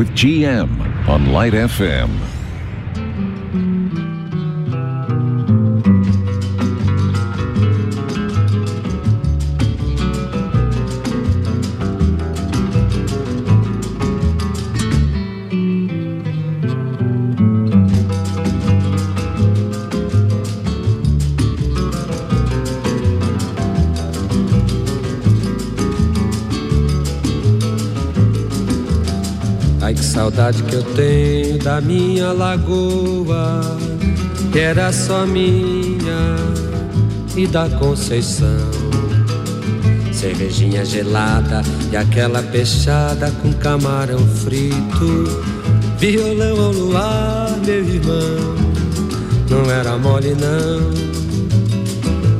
With GM on Light FM. Saudade que eu tenho da minha lagoa, que era só minha e da Conceição. Cervejinha gelada e aquela peixada com camarão frito. Violão ao luar, meu irmão, não era mole não.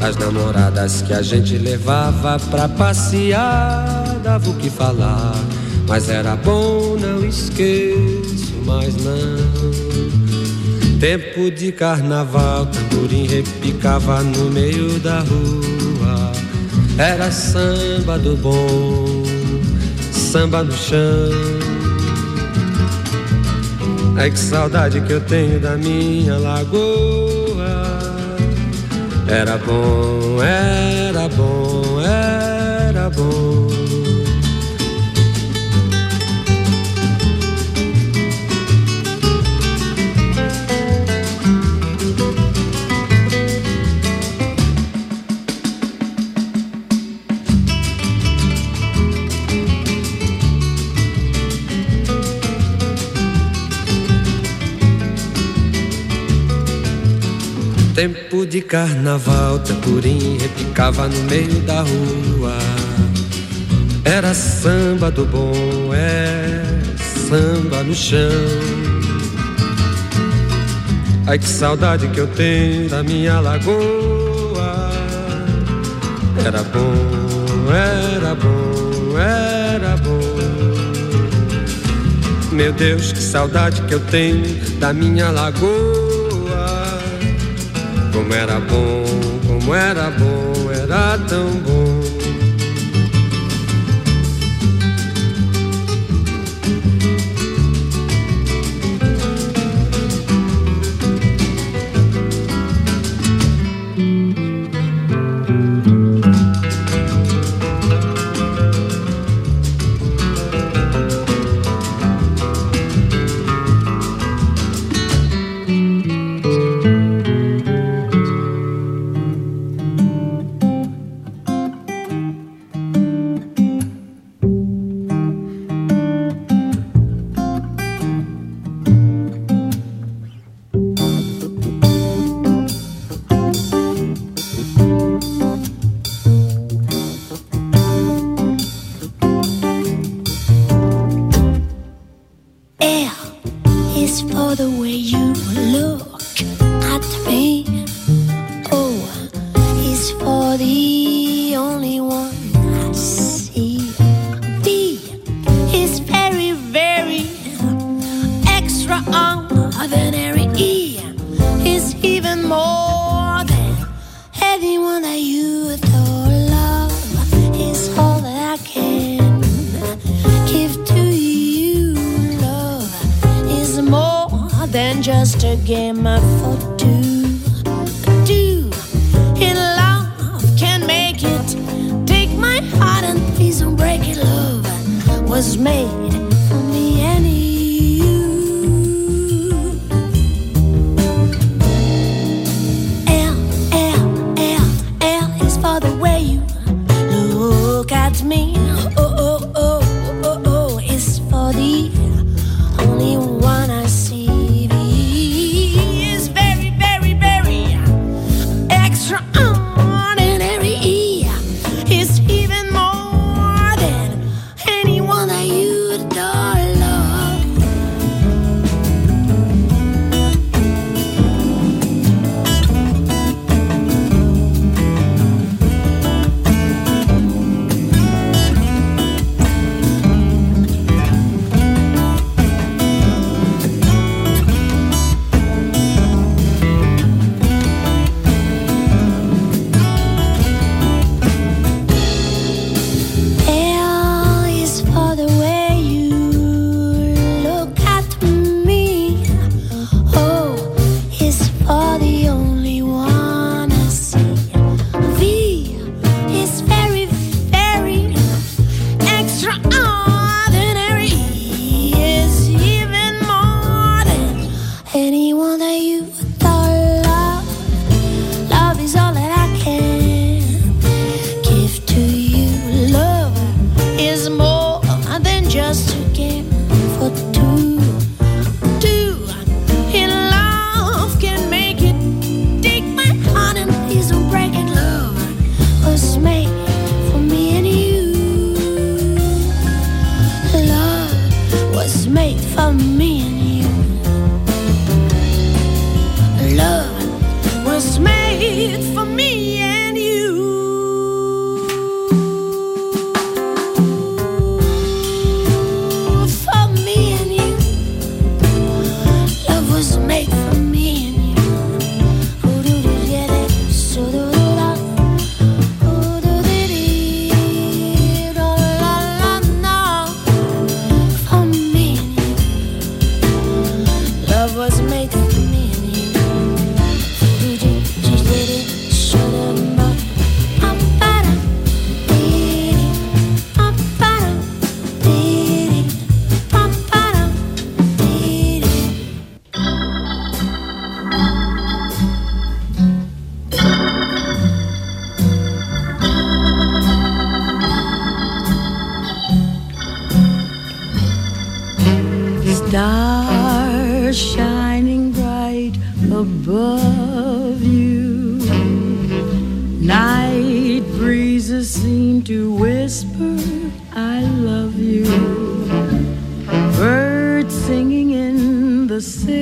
As namoradas que a gente levava pra passear, dava o que falar mas era bom, não esqueço mais não. Tempo de carnaval, tamborim repicava no meio da rua. Era samba do bom, samba no chão. Ai que saudade que eu tenho da minha lagoa. Era bom, era bom, era bom. Tempo de carnaval, tamborim repicava no meio da rua. Era samba do bom, é samba no chão. Ai que saudade que eu tenho da minha lagoa. Era bom, era bom, era bom. Meu Deus, que saudade que eu tenho da minha lagoa. Como era bom, como era bom, era tão bom.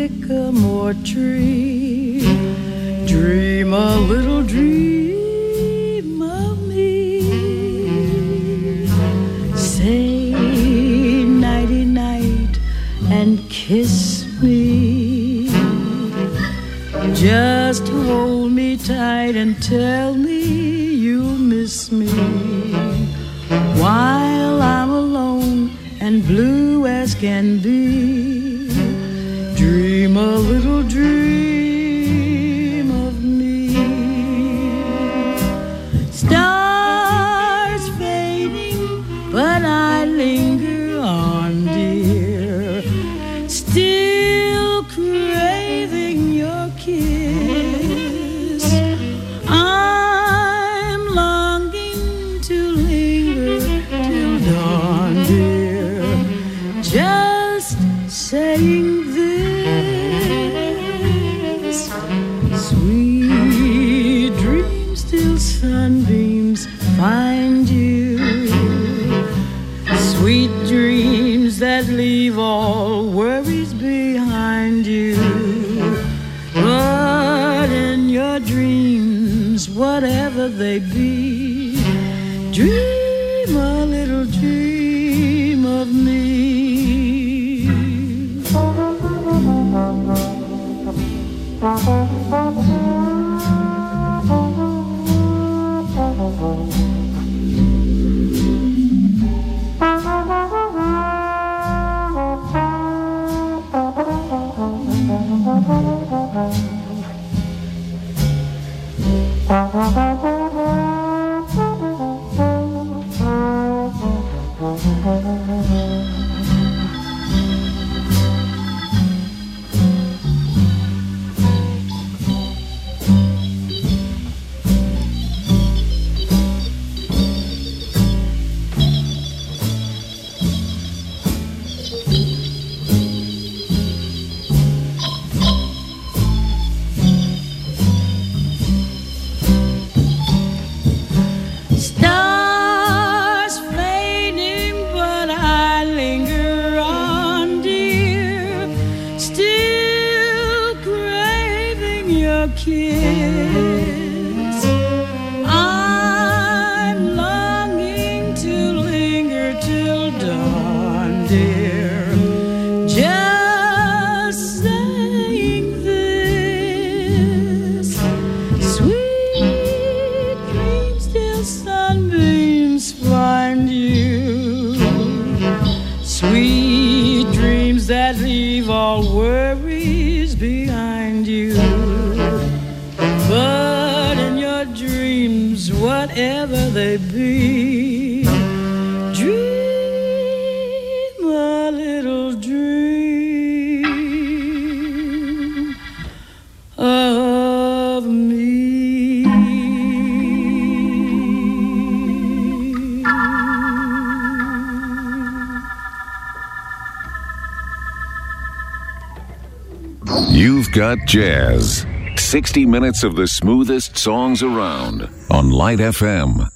sycamore tree. Dream a little dream of me. Say nighty night and kiss me. Just hold me tight and tell Jazz. 60 minutes of the smoothest songs around on Light FM.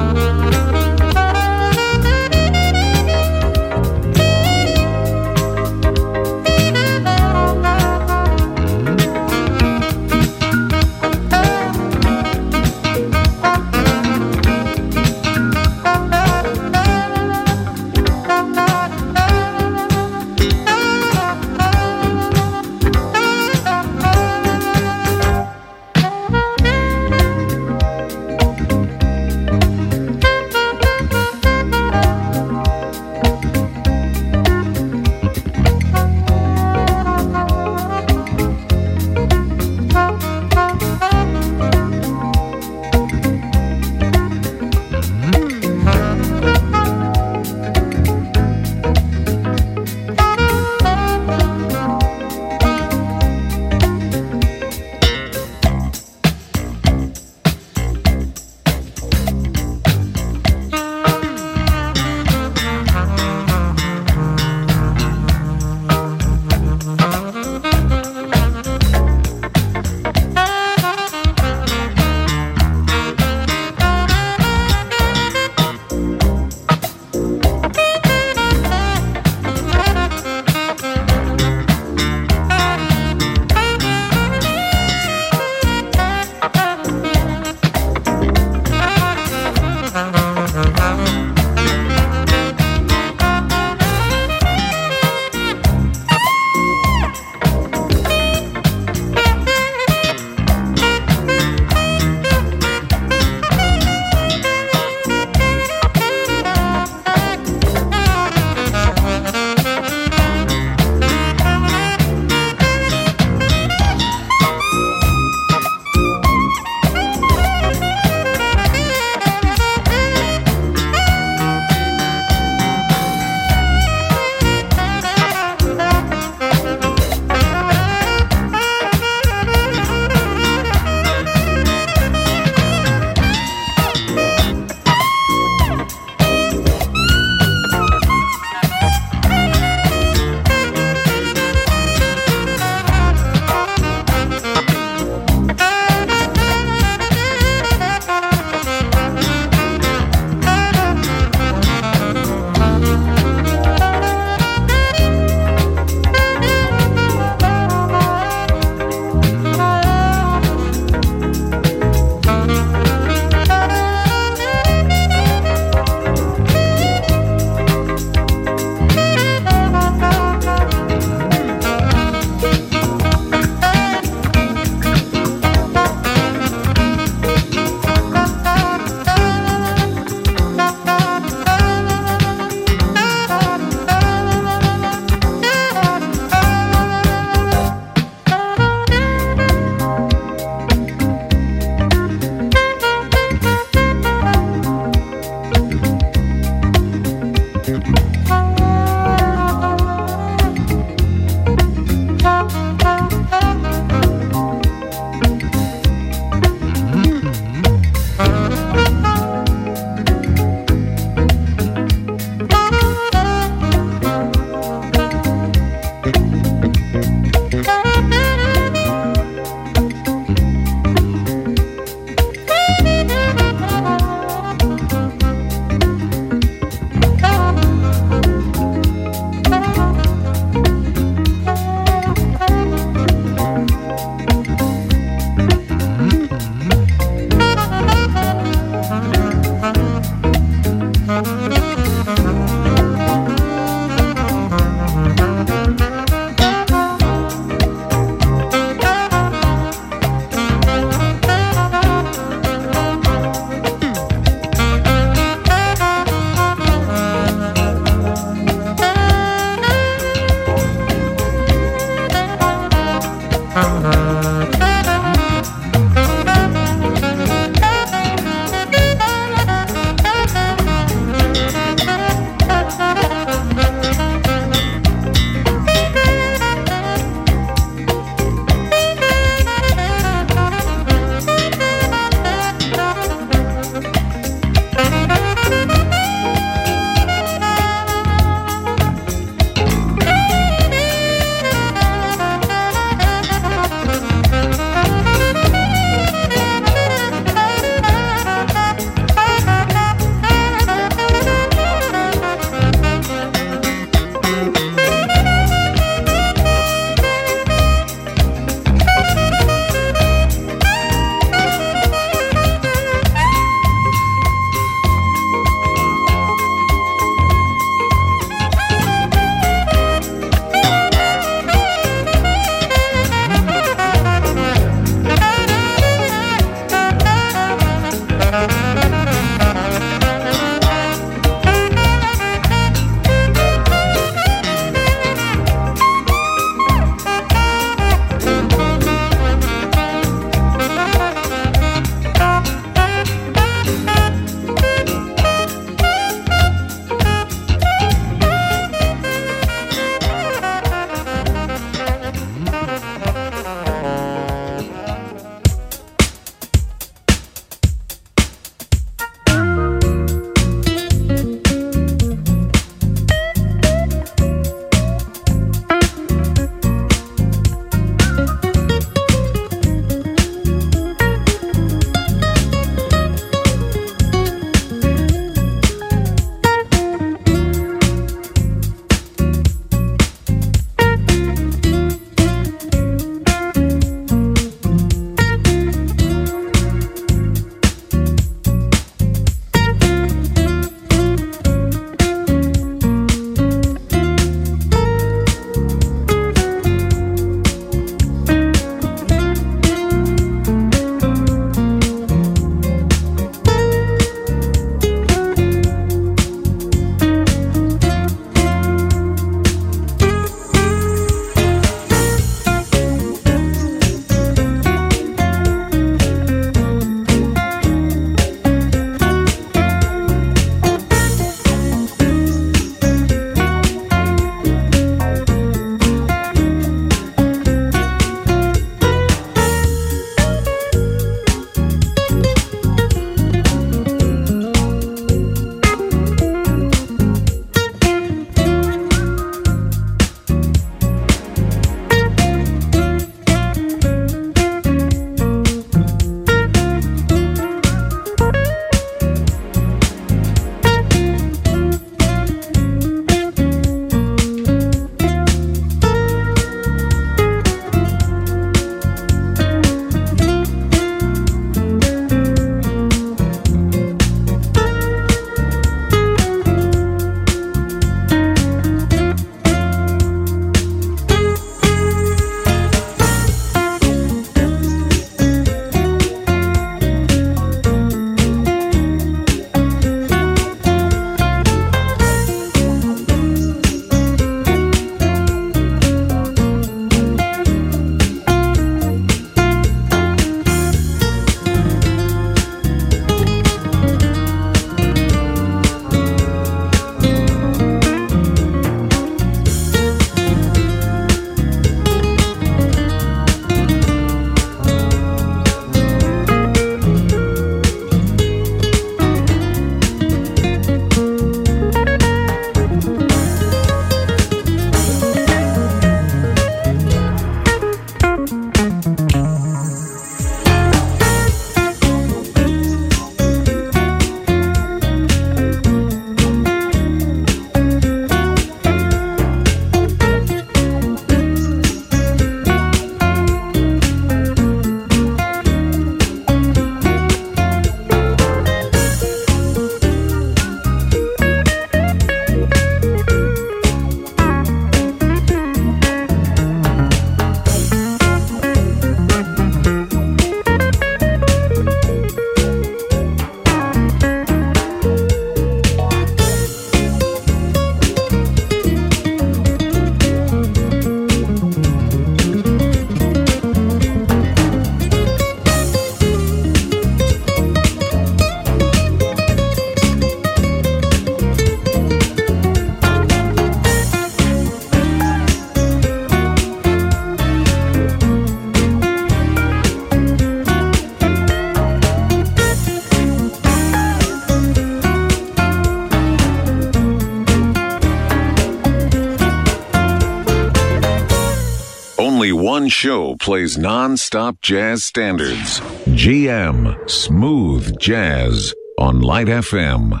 Show plays non-stop jazz standards. GM Smooth Jazz on Light FM.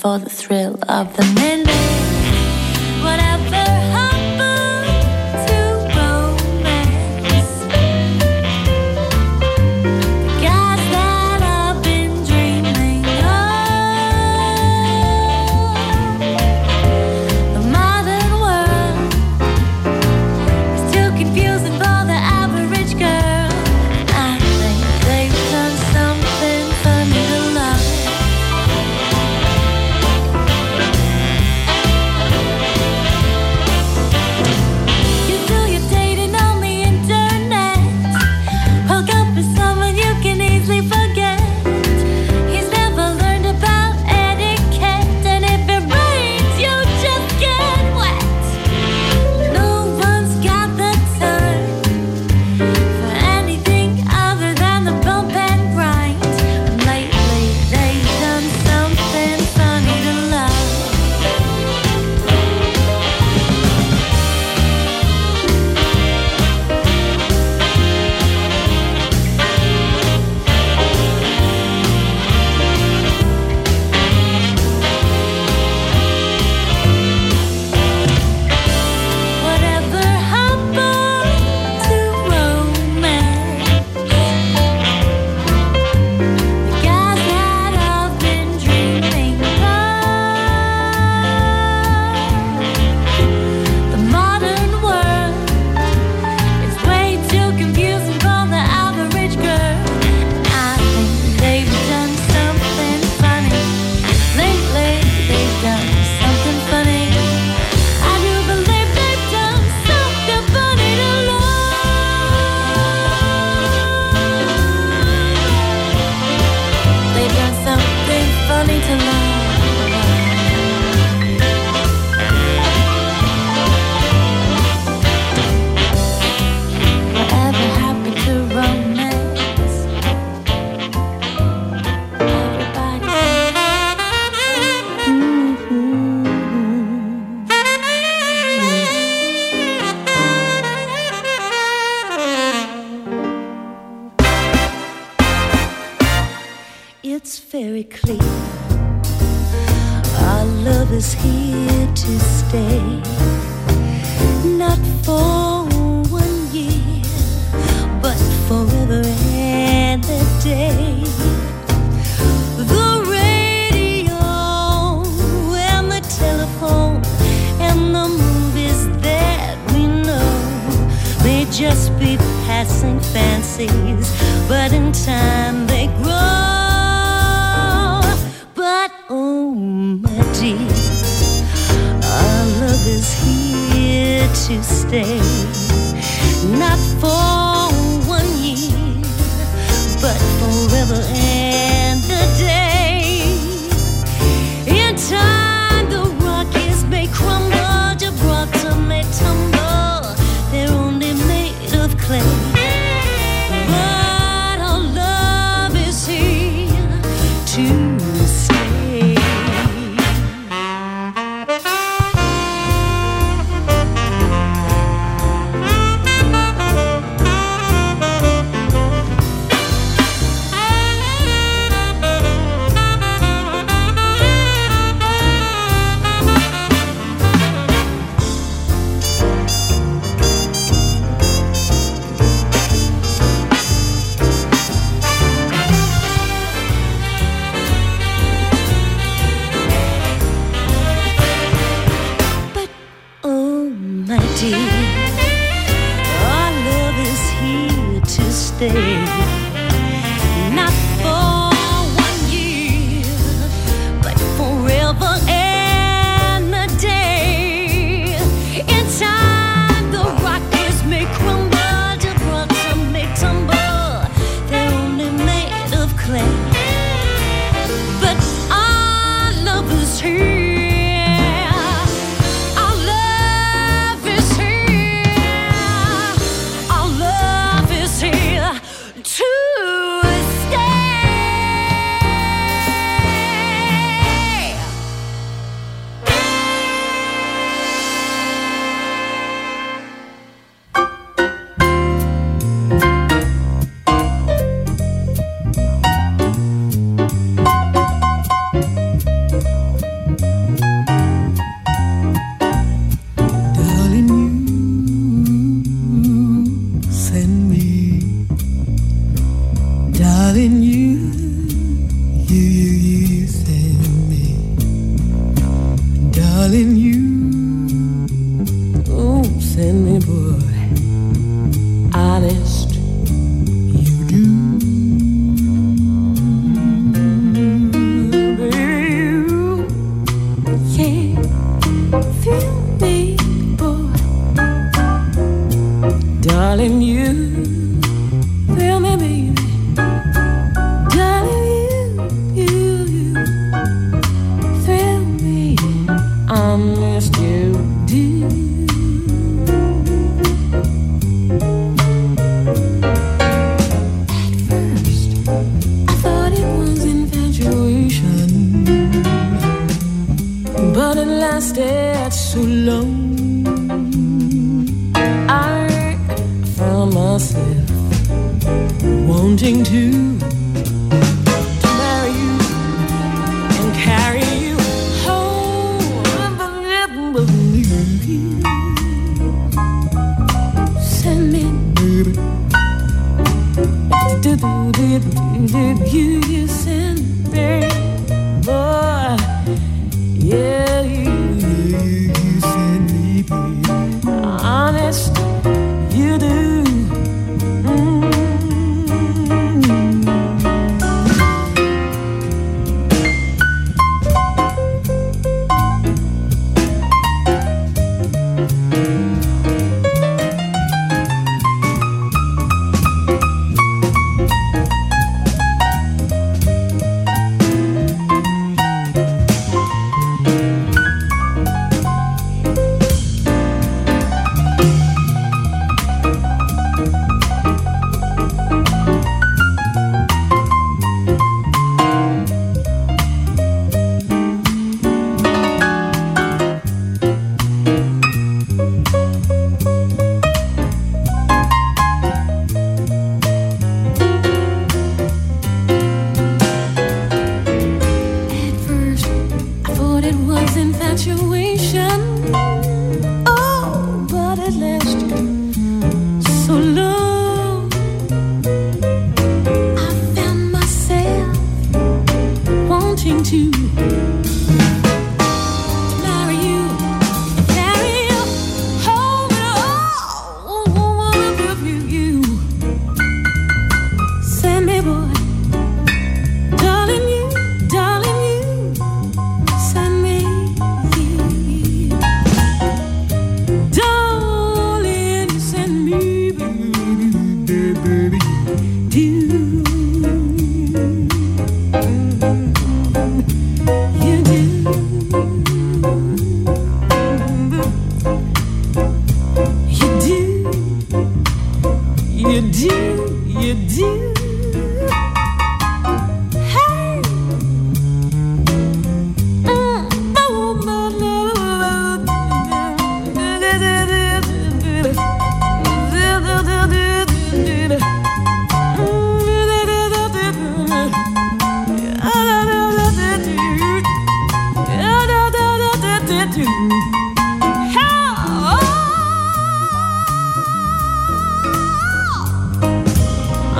For the thrill of the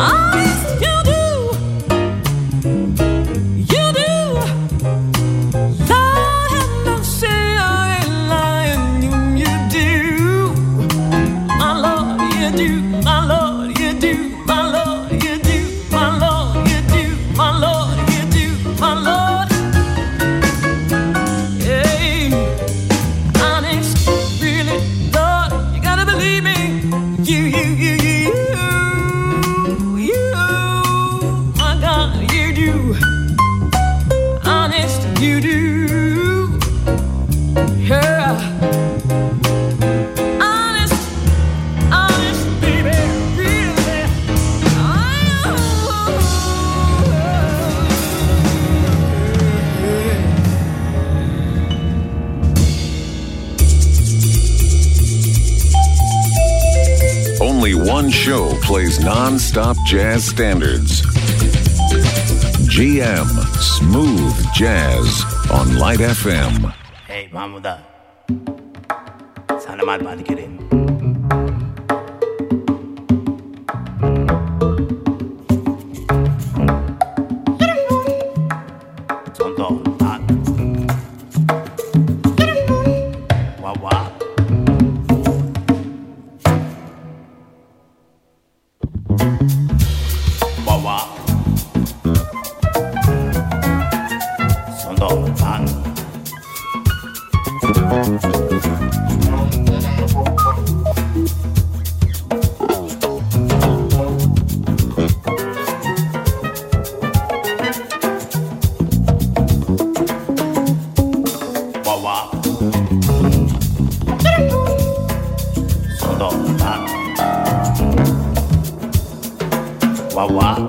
I jazz standards. GM Smooth Jazz on Light FM. Hey, Mahmuda. Sana mal badi Wawa.